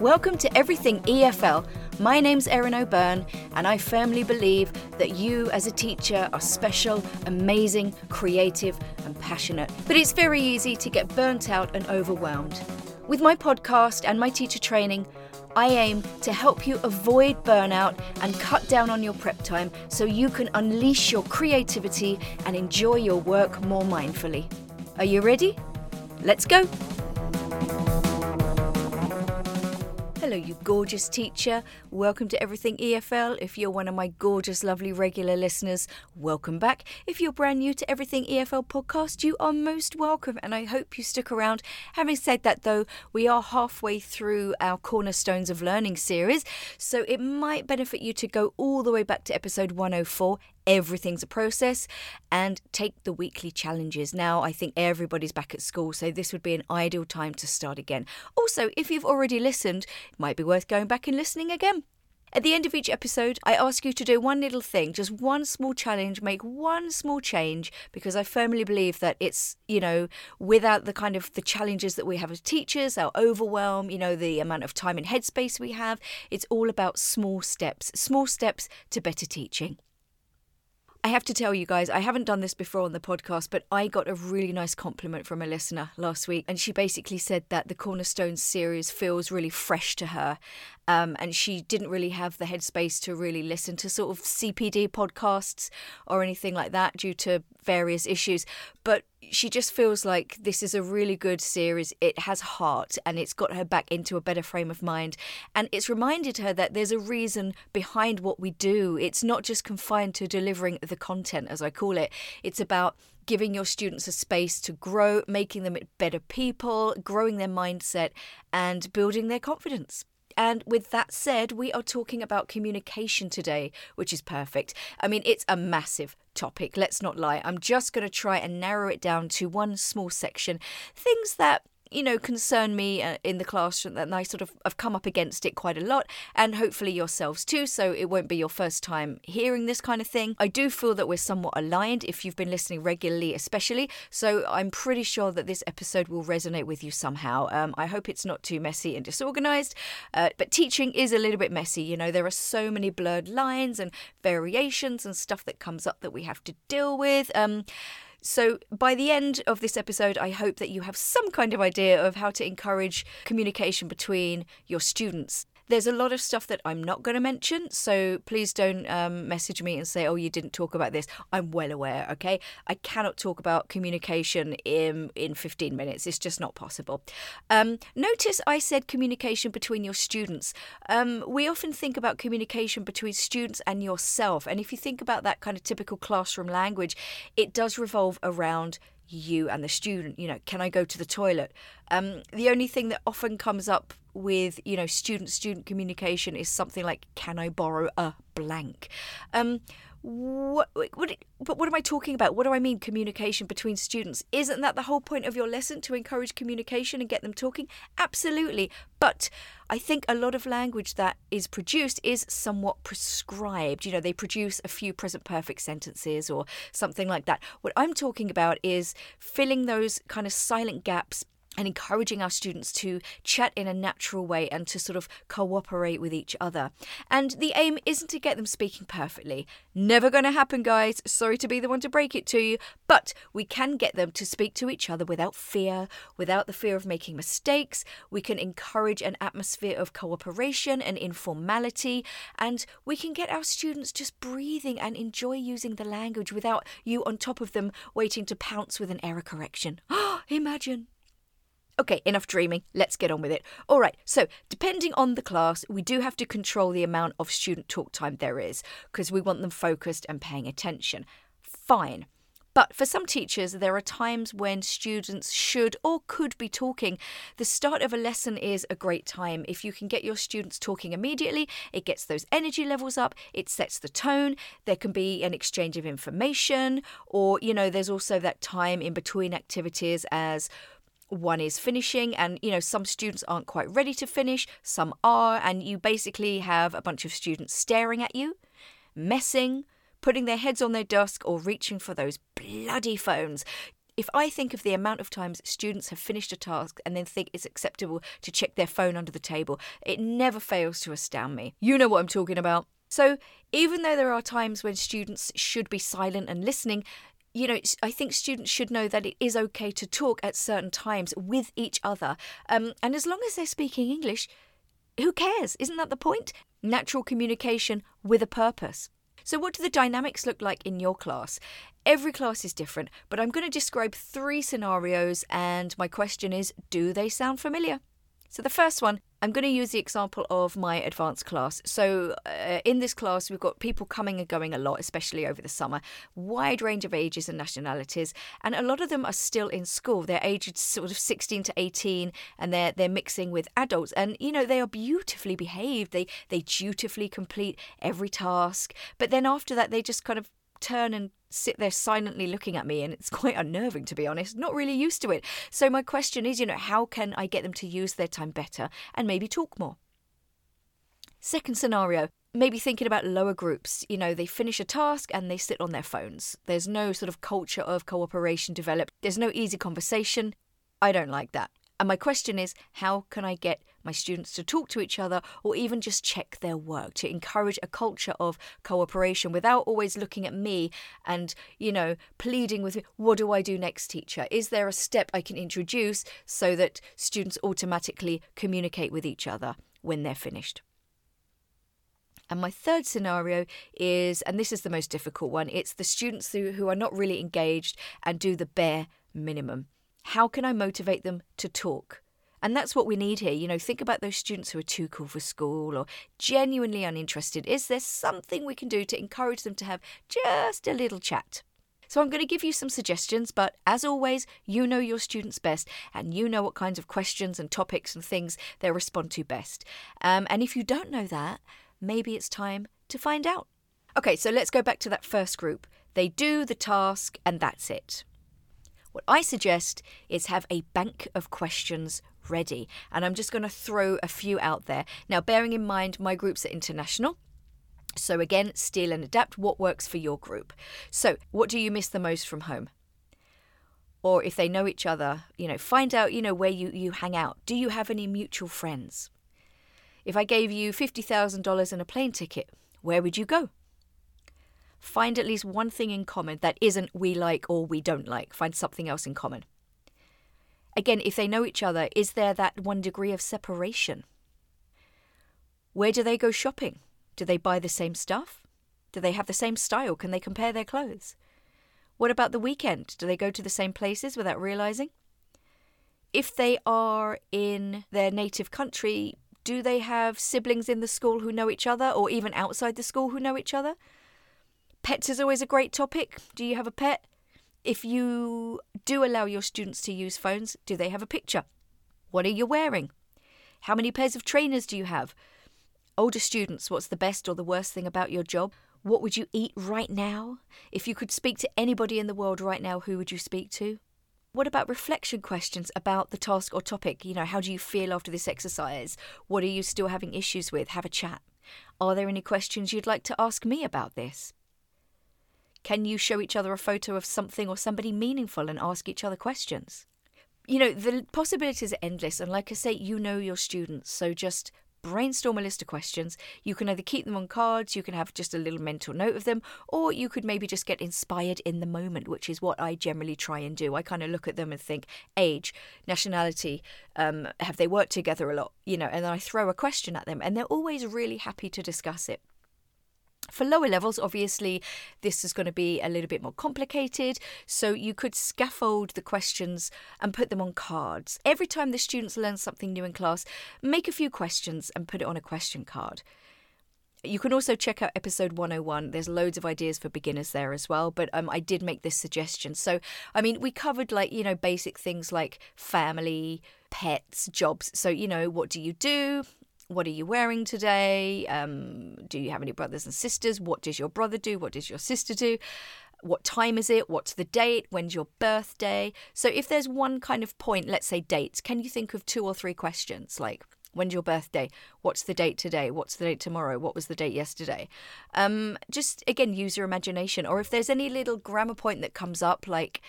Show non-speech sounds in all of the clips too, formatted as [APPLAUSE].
Welcome to Everything EFL. My name's Erin O'Byrne, and I firmly believe that you, as a teacher, are special, amazing, creative, and passionate. But it's very easy to get burnt out and overwhelmed. With my podcast and my teacher training, I aim to help you avoid burnout and cut down on your prep time so you can unleash your creativity and enjoy your work more mindfully. Are you ready? Let's go! Hello, you gorgeous teacher. Welcome to Everything EFL. If you're one of my gorgeous, lovely regular listeners, welcome back. If you're brand new to Everything EFL podcast, you are most welcome and I hope you stick around. Having said that, though, we are halfway through our Cornerstones of Learning series, so it might benefit you to go all the way back to episode 104 everything's a process and take the weekly challenges. Now, I think everybody's back at school, so this would be an ideal time to start again. Also, if you've already listened, it might be worth going back and listening again. At the end of each episode, I ask you to do one little thing, just one small challenge, make one small change, because I firmly believe that it's, you know, without the kind of the challenges that we have as teachers, our overwhelm, you know, the amount of time and headspace we have, it's all about small steps, small steps to better teaching. I have to tell you guys, I haven't done this before on the podcast, but I got a really nice compliment from a listener last week. And she basically said that the Cornerstone series feels really fresh to her. Um, and she didn't really have the headspace to really listen to sort of CPD podcasts or anything like that due to various issues. But she just feels like this is a really good series. It has heart and it's got her back into a better frame of mind. And it's reminded her that there's a reason behind what we do. It's not just confined to delivering the content, as I call it, it's about giving your students a space to grow, making them better people, growing their mindset, and building their confidence. And with that said, we are talking about communication today, which is perfect. I mean, it's a massive topic, let's not lie. I'm just going to try and narrow it down to one small section. Things that you know, concern me uh, in the classroom, and I sort of have come up against it quite a lot, and hopefully yourselves too. So it won't be your first time hearing this kind of thing. I do feel that we're somewhat aligned if you've been listening regularly, especially. So I'm pretty sure that this episode will resonate with you somehow. Um, I hope it's not too messy and disorganized, uh, but teaching is a little bit messy. You know, there are so many blurred lines and variations and stuff that comes up that we have to deal with. Um, so, by the end of this episode, I hope that you have some kind of idea of how to encourage communication between your students. There's a lot of stuff that I'm not going to mention, so please don't um, message me and say, oh, you didn't talk about this. I'm well aware, okay? I cannot talk about communication in, in 15 minutes. It's just not possible. Um, notice I said communication between your students. Um, we often think about communication between students and yourself, and if you think about that kind of typical classroom language, it does revolve around you and the student. You know, can I go to the toilet? Um, the only thing that often comes up with you know student student communication is something like, can I borrow a blank? Um, what, what, but what am I talking about? What do I mean communication between students? Isn't that the whole point of your lesson to encourage communication and get them talking? Absolutely. But I think a lot of language that is produced is somewhat prescribed. You know, they produce a few present perfect sentences or something like that. What I'm talking about is filling those kind of silent gaps and encouraging our students to chat in a natural way and to sort of cooperate with each other. And the aim isn't to get them speaking perfectly. Never going to happen, guys. Sorry to be the one to break it to you, but we can get them to speak to each other without fear, without the fear of making mistakes. We can encourage an atmosphere of cooperation and informality, and we can get our students just breathing and enjoy using the language without you on top of them waiting to pounce with an error correction. [GASPS] Imagine. Okay, enough dreaming. Let's get on with it. All right, so depending on the class, we do have to control the amount of student talk time there is because we want them focused and paying attention. Fine. But for some teachers, there are times when students should or could be talking. The start of a lesson is a great time. If you can get your students talking immediately, it gets those energy levels up, it sets the tone. There can be an exchange of information, or, you know, there's also that time in between activities as one is finishing and you know some students aren't quite ready to finish some are and you basically have a bunch of students staring at you messing putting their heads on their desk or reaching for those bloody phones if I think of the amount of times students have finished a task and then think it's acceptable to check their phone under the table, it never fails to astound me. You know what I'm talking about. So, even though there are times when students should be silent and listening, you know, I think students should know that it is okay to talk at certain times with each other. Um, and as long as they're speaking English, who cares? Isn't that the point? Natural communication with a purpose. So, what do the dynamics look like in your class? Every class is different, but I'm going to describe three scenarios, and my question is do they sound familiar? So, the first one, I'm going to use the example of my advanced class. So, uh, in this class, we've got people coming and going a lot, especially over the summer, wide range of ages and nationalities, and a lot of them are still in school. They're aged sort of 16 to 18, and they're they're mixing with adults, and you know they are beautifully behaved. They they dutifully complete every task, but then after that, they just kind of turn and sit there silently looking at me and it's [LAUGHS] quite unnerving to be honest not really used to it. So my question is you know how can i get them to use their time better and maybe talk more? Second scenario maybe thinking about lower groups. You know they finish a task and they sit on their phones. There's no sort of culture of cooperation developed. There's no easy conversation. I don't like that and my question is how can I get my students to talk to each other or even just check their work to encourage a culture of cooperation without always looking at me and, you know, pleading with me, what do I do next, teacher? Is there a step I can introduce so that students automatically communicate with each other when they're finished? And my third scenario is, and this is the most difficult one, it's the students who, who are not really engaged and do the bare minimum. How can I motivate them to talk? And that's what we need here. You know, think about those students who are too cool for school or genuinely uninterested. Is there something we can do to encourage them to have just a little chat? So I'm going to give you some suggestions, but as always, you know your students best and you know what kinds of questions and topics and things they respond to best. Um, and if you don't know that, maybe it's time to find out. Okay, so let's go back to that first group. They do the task and that's it. What I suggest is have a bank of questions ready, and I'm just going to throw a few out there. Now, bearing in mind my groups are international. So, again, steal and adapt what works for your group. So, what do you miss the most from home? Or if they know each other, you know, find out, you know, where you, you hang out. Do you have any mutual friends? If I gave you $50,000 and a plane ticket, where would you go? Find at least one thing in common that isn't we like or we don't like. Find something else in common. Again, if they know each other, is there that one degree of separation? Where do they go shopping? Do they buy the same stuff? Do they have the same style? Can they compare their clothes? What about the weekend? Do they go to the same places without realizing? If they are in their native country, do they have siblings in the school who know each other or even outside the school who know each other? Pets is always a great topic. Do you have a pet? If you do allow your students to use phones, do they have a picture? What are you wearing? How many pairs of trainers do you have? Older students, what's the best or the worst thing about your job? What would you eat right now? If you could speak to anybody in the world right now, who would you speak to? What about reflection questions about the task or topic? You know, how do you feel after this exercise? What are you still having issues with? Have a chat. Are there any questions you'd like to ask me about this? Can you show each other a photo of something or somebody meaningful and ask each other questions? You know, the possibilities are endless. And like I say, you know your students. So just brainstorm a list of questions. You can either keep them on cards, you can have just a little mental note of them, or you could maybe just get inspired in the moment, which is what I generally try and do. I kind of look at them and think age, nationality, um, have they worked together a lot, you know, and then I throw a question at them, and they're always really happy to discuss it. For lower levels, obviously, this is going to be a little bit more complicated. So you could scaffold the questions and put them on cards. Every time the students learn something new in class, make a few questions and put it on a question card. You can also check out episode 101. There's loads of ideas for beginners there as well, but um, I did make this suggestion. So, I mean, we covered like, you know, basic things like family, pets, jobs. So, you know, what do you do? What are you wearing today? Um, do you have any brothers and sisters? What does your brother do? What does your sister do? What time is it? What's the date? When's your birthday? So, if there's one kind of point, let's say dates, can you think of two or three questions like, When's your birthday? What's the date today? What's the date tomorrow? What was the date yesterday? Um, just again, use your imagination. Or if there's any little grammar point that comes up, like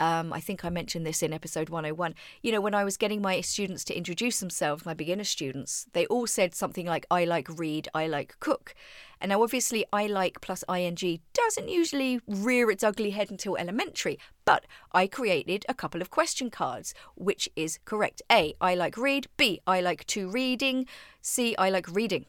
Um, I think I mentioned this in episode 101. You know, when I was getting my students to introduce themselves, my beginner students, they all said something like, I like read, I like cook. And now, obviously, I like plus ing doesn't usually rear its ugly head until elementary, but I created a couple of question cards, which is correct. A, I like read. B, I like to reading. C, I like reading.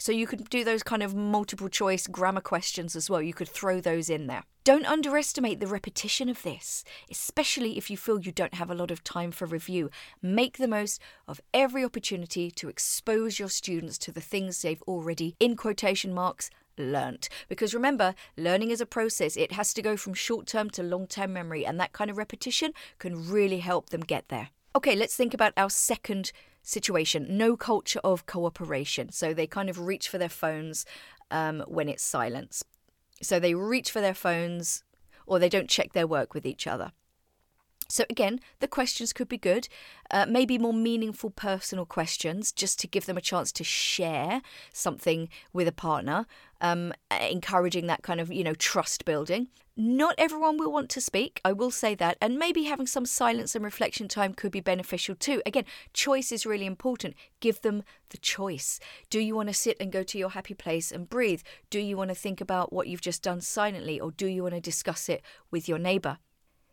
So you could do those kind of multiple choice grammar questions as well. You could throw those in there. Don't underestimate the repetition of this, especially if you feel you don't have a lot of time for review. Make the most of every opportunity to expose your students to the things they've already, in quotation marks, learnt. Because remember, learning is a process. It has to go from short term to long term memory, and that kind of repetition can really help them get there. Okay, let's think about our second situation. No culture of cooperation. So they kind of reach for their phones um, when it's silence. So they reach for their phones or they don't check their work with each other. So, again, the questions could be good, uh, maybe more meaningful personal questions just to give them a chance to share something with a partner, um, encouraging that kind of, you know, trust building. Not everyone will want to speak, I will say that, and maybe having some silence and reflection time could be beneficial too. Again, choice is really important. Give them the choice. Do you want to sit and go to your happy place and breathe? Do you want to think about what you've just done silently, or do you want to discuss it with your neighbour?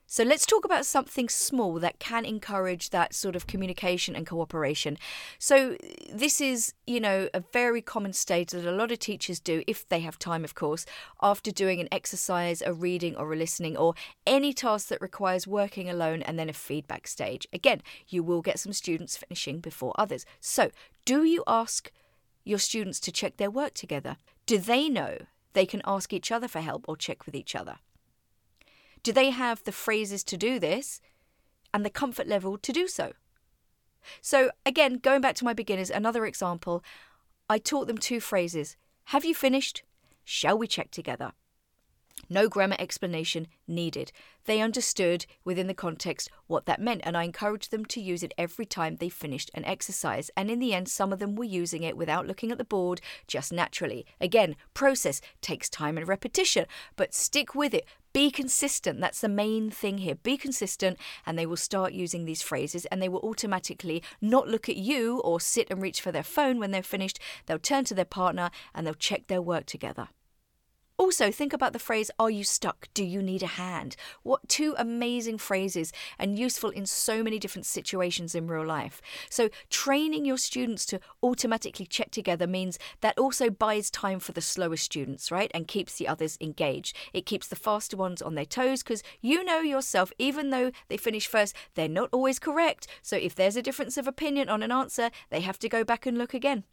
So let's talk about something small that can encourage that sort of communication and cooperation. So this is, you know, a very common stage that a lot of teachers do if they have time, of course, after doing an exercise, a reading or a listening or any task that requires working alone and then a feedback stage. Again, you will get some students finishing before others. So, do you ask your students to check their work together? Do they know they can ask each other for help or check with each other? Do they have the phrases to do this and the comfort level to do so? So, again, going back to my beginners, another example, I taught them two phrases Have you finished? Shall we check together? No grammar explanation needed. They understood within the context what that meant, and I encouraged them to use it every time they finished an exercise. And in the end, some of them were using it without looking at the board, just naturally. Again, process takes time and repetition, but stick with it. Be consistent. That's the main thing here. Be consistent, and they will start using these phrases, and they will automatically not look at you or sit and reach for their phone when they're finished. They'll turn to their partner and they'll check their work together. Also, think about the phrase, Are you stuck? Do you need a hand? What two amazing phrases and useful in so many different situations in real life. So, training your students to automatically check together means that also buys time for the slower students, right? And keeps the others engaged. It keeps the faster ones on their toes because you know yourself, even though they finish first, they're not always correct. So, if there's a difference of opinion on an answer, they have to go back and look again.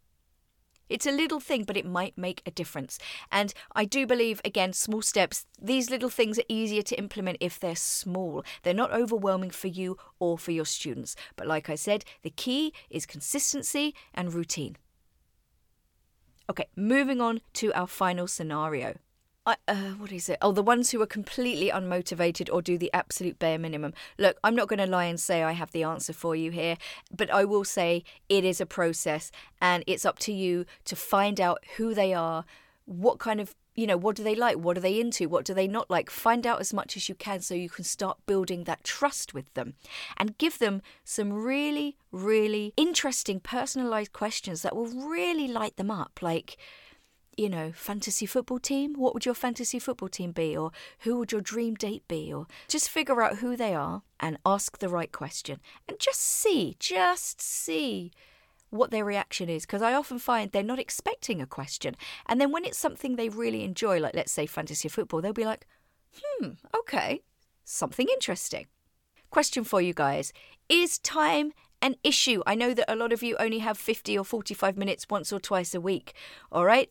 It's a little thing, but it might make a difference. And I do believe, again, small steps, these little things are easier to implement if they're small. They're not overwhelming for you or for your students. But like I said, the key is consistency and routine. Okay, moving on to our final scenario. Uh, what is it? Oh, the ones who are completely unmotivated or do the absolute bare minimum. Look, I'm not going to lie and say I have the answer for you here, but I will say it is a process and it's up to you to find out who they are, what kind of, you know, what do they like? What are they into? What do they not like? Find out as much as you can so you can start building that trust with them and give them some really, really interesting personalized questions that will really light them up. Like, you know, fantasy football team? What would your fantasy football team be? Or who would your dream date be? Or just figure out who they are and ask the right question and just see, just see what their reaction is. Because I often find they're not expecting a question. And then when it's something they really enjoy, like let's say fantasy football, they'll be like, hmm, okay, something interesting. Question for you guys Is time an issue? I know that a lot of you only have 50 or 45 minutes once or twice a week, all right?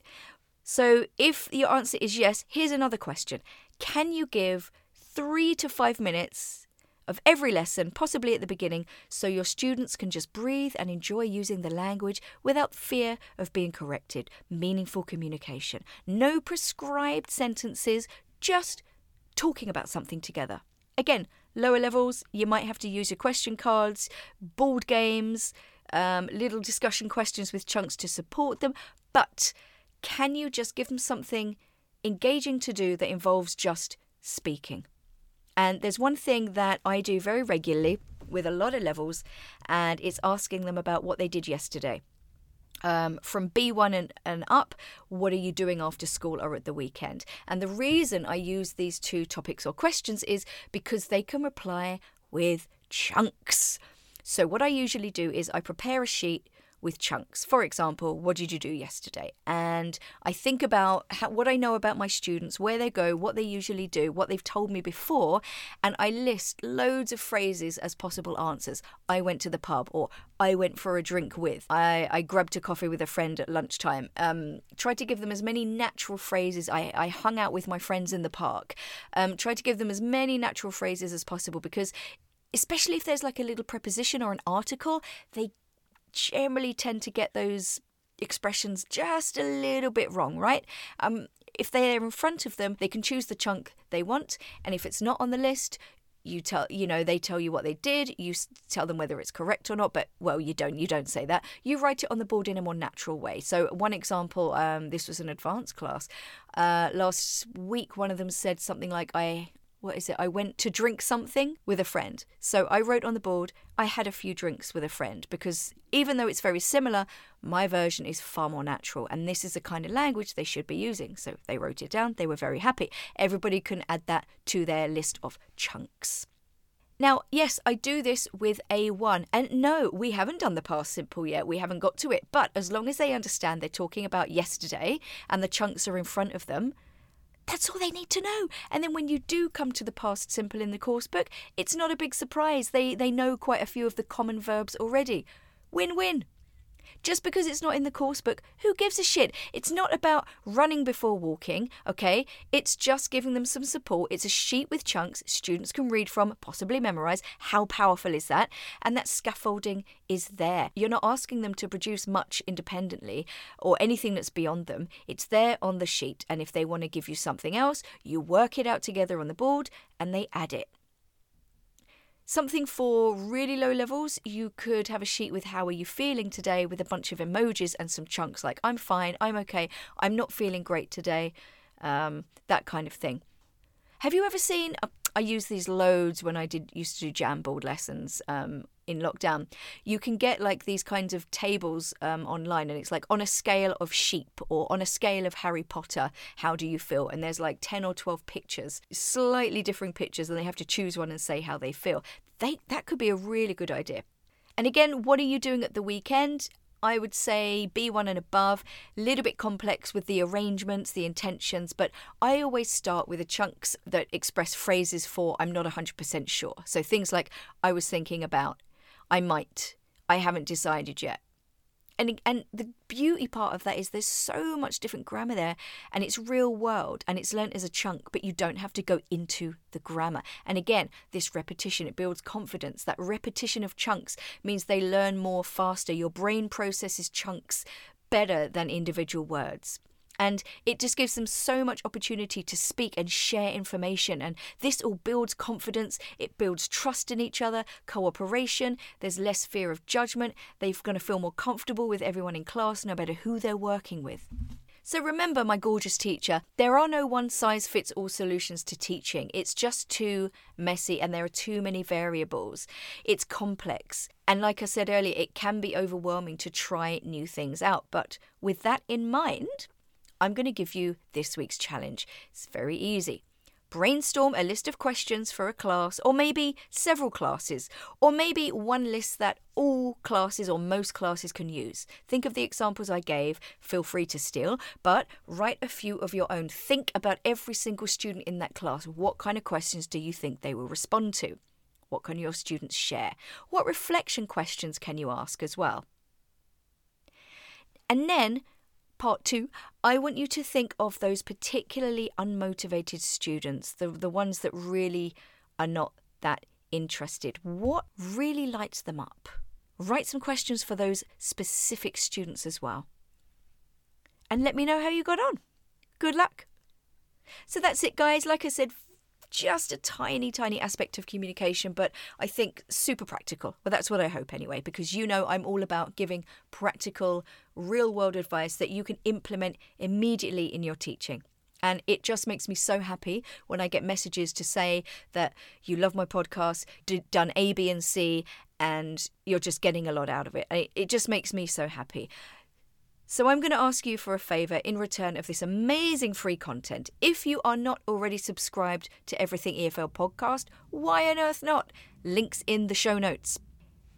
So, if your answer is yes, here's another question Can you give three to five minutes of every lesson, possibly at the beginning, so your students can just breathe and enjoy using the language without fear of being corrected? Meaningful communication. No prescribed sentences, just talking about something together. Again, lower levels, you might have to use your question cards, board games, um, little discussion questions with chunks to support them, but can you just give them something engaging to do that involves just speaking? And there's one thing that I do very regularly with a lot of levels, and it's asking them about what they did yesterday. Um, from B1 and, and up, what are you doing after school or at the weekend? And the reason I use these two topics or questions is because they can reply with chunks. So, what I usually do is I prepare a sheet with chunks. For example, what did you do yesterday? And I think about how, what I know about my students, where they go, what they usually do, what they've told me before, and I list loads of phrases as possible answers. I went to the pub, or I went for a drink with. I, I grabbed a coffee with a friend at lunchtime. Um, to give them as many natural phrases. I, I hung out with my friends in the park. Um, to give them as many natural phrases as possible because especially if there's like a little preposition or an article, they generally tend to get those expressions just a little bit wrong, right? Um, if they're in front of them, they can choose the chunk they want, and if it's not on the list, you tell you know they tell you what they did you tell them whether it's correct or not but well you don't you don't say that. You write it on the board in a more natural way. So one example um, this was an advanced class. Uh, last week one of them said something like i what is it? I went to drink something with a friend. So I wrote on the board, I had a few drinks with a friend because even though it's very similar, my version is far more natural. And this is the kind of language they should be using. So they wrote it down. They were very happy. Everybody can add that to their list of chunks. Now, yes, I do this with A1. And no, we haven't done the past simple yet. We haven't got to it. But as long as they understand they're talking about yesterday and the chunks are in front of them, that's all they need to know. And then when you do come to the past simple in the course book, it's not a big surprise. They they know quite a few of the common verbs already. Win-win. Just because it's not in the course book, who gives a shit? It's not about running before walking, okay? It's just giving them some support. It's a sheet with chunks students can read from, possibly memorize. How powerful is that? And that scaffolding is there. You're not asking them to produce much independently or anything that's beyond them. It's there on the sheet. And if they want to give you something else, you work it out together on the board and they add it. Something for really low levels, you could have a sheet with how are you feeling today with a bunch of emojis and some chunks like I'm fine, I'm okay, I'm not feeling great today, um, that kind of thing. Have you ever seen? I use these loads when I did used to do Jamboard lessons um, in lockdown. You can get like these kinds of tables um, online, and it's like on a scale of sheep or on a scale of Harry Potter. How do you feel? And there's like ten or twelve pictures, slightly differing pictures, and they have to choose one and say how they feel. They that could be a really good idea. And again, what are you doing at the weekend? I would say B1 and above, a little bit complex with the arrangements, the intentions, but I always start with the chunks that express phrases for I'm not 100% sure. So things like I was thinking about, I might, I haven't decided yet. And and the beauty part of that is there's so much different grammar there and it's real world and it's learnt as a chunk but you don't have to go into the grammar. And again this repetition it builds confidence. That repetition of chunks means they learn more faster. Your brain processes chunks better than individual words and it just gives them so much opportunity to speak and share information. And this all builds confidence, it builds trust in each other, cooperation, there's less fear of judgment, they're going to feel more comfortable with everyone in class, no matter who they're working with. So remember, my gorgeous teacher, there are no one size fits all solutions to teaching. It's just too messy and there are too many variables. It's complex. And like I said earlier, it can be overwhelming to try new things out. But with that in mind, I'm going to give you this week's challenge. It's very easy. Brainstorm a list of questions for a class, or maybe several classes, or maybe one list that all classes or most classes can use. Think of the examples I gave, feel free to steal, but write a few of your own. Think about every single student in that class. What kind of questions do you think they will respond to? What can your students share? What reflection questions can you ask as well? And then part two, I want you to think of those particularly unmotivated students, the, the ones that really are not that interested. What really lights them up? Write some questions for those specific students as well. And let me know how you got on. Good luck. So that's it, guys. Like I said, just a tiny, tiny aspect of communication, but I think super practical. Well, that's what I hope anyway, because you know I'm all about giving practical, real world advice that you can implement immediately in your teaching. And it just makes me so happy when I get messages to say that you love my podcast, done A, B, and C, and you're just getting a lot out of it. It just makes me so happy. So I'm going to ask you for a favour in return of this amazing free content. If you are not already subscribed to Everything EFL podcast, why on earth not? Links in the show notes.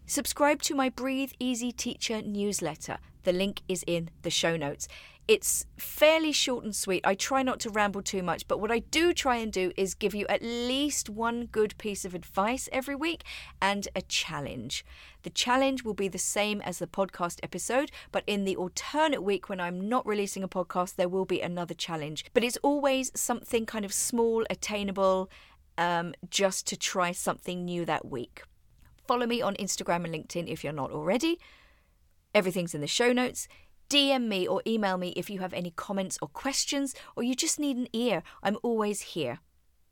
Subscribe to my Breathe Easy Teacher newsletter. The link is in the show notes. It's fairly short and sweet. I try not to ramble too much, but what I do try and do is give you at least one good piece of advice every week and a challenge. The challenge will be the same as the podcast episode, but in the alternate week when I'm not releasing a podcast, there will be another challenge. But it's always something kind of small, attainable, um, just to try something new that week. Follow me on Instagram and LinkedIn if you're not already. Everything's in the show notes. DM me or email me if you have any comments or questions, or you just need an ear. I'm always here.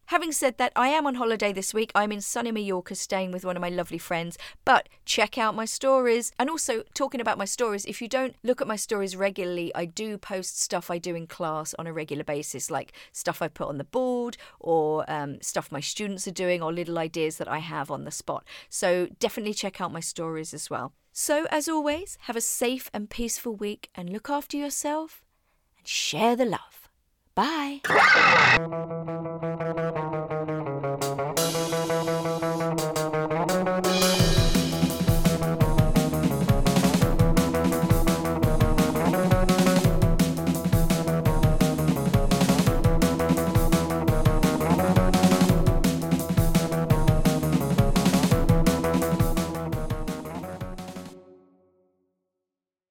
Having said that, I am on holiday this week. I'm in sunny Mallorca staying with one of my lovely friends. But check out my stories. And also, talking about my stories, if you don't look at my stories regularly, I do post stuff I do in class on a regular basis, like stuff I put on the board or um, stuff my students are doing or little ideas that I have on the spot. So definitely check out my stories as well. So, as always, have a safe and peaceful week and look after yourself and share the love. Bye. [LAUGHS]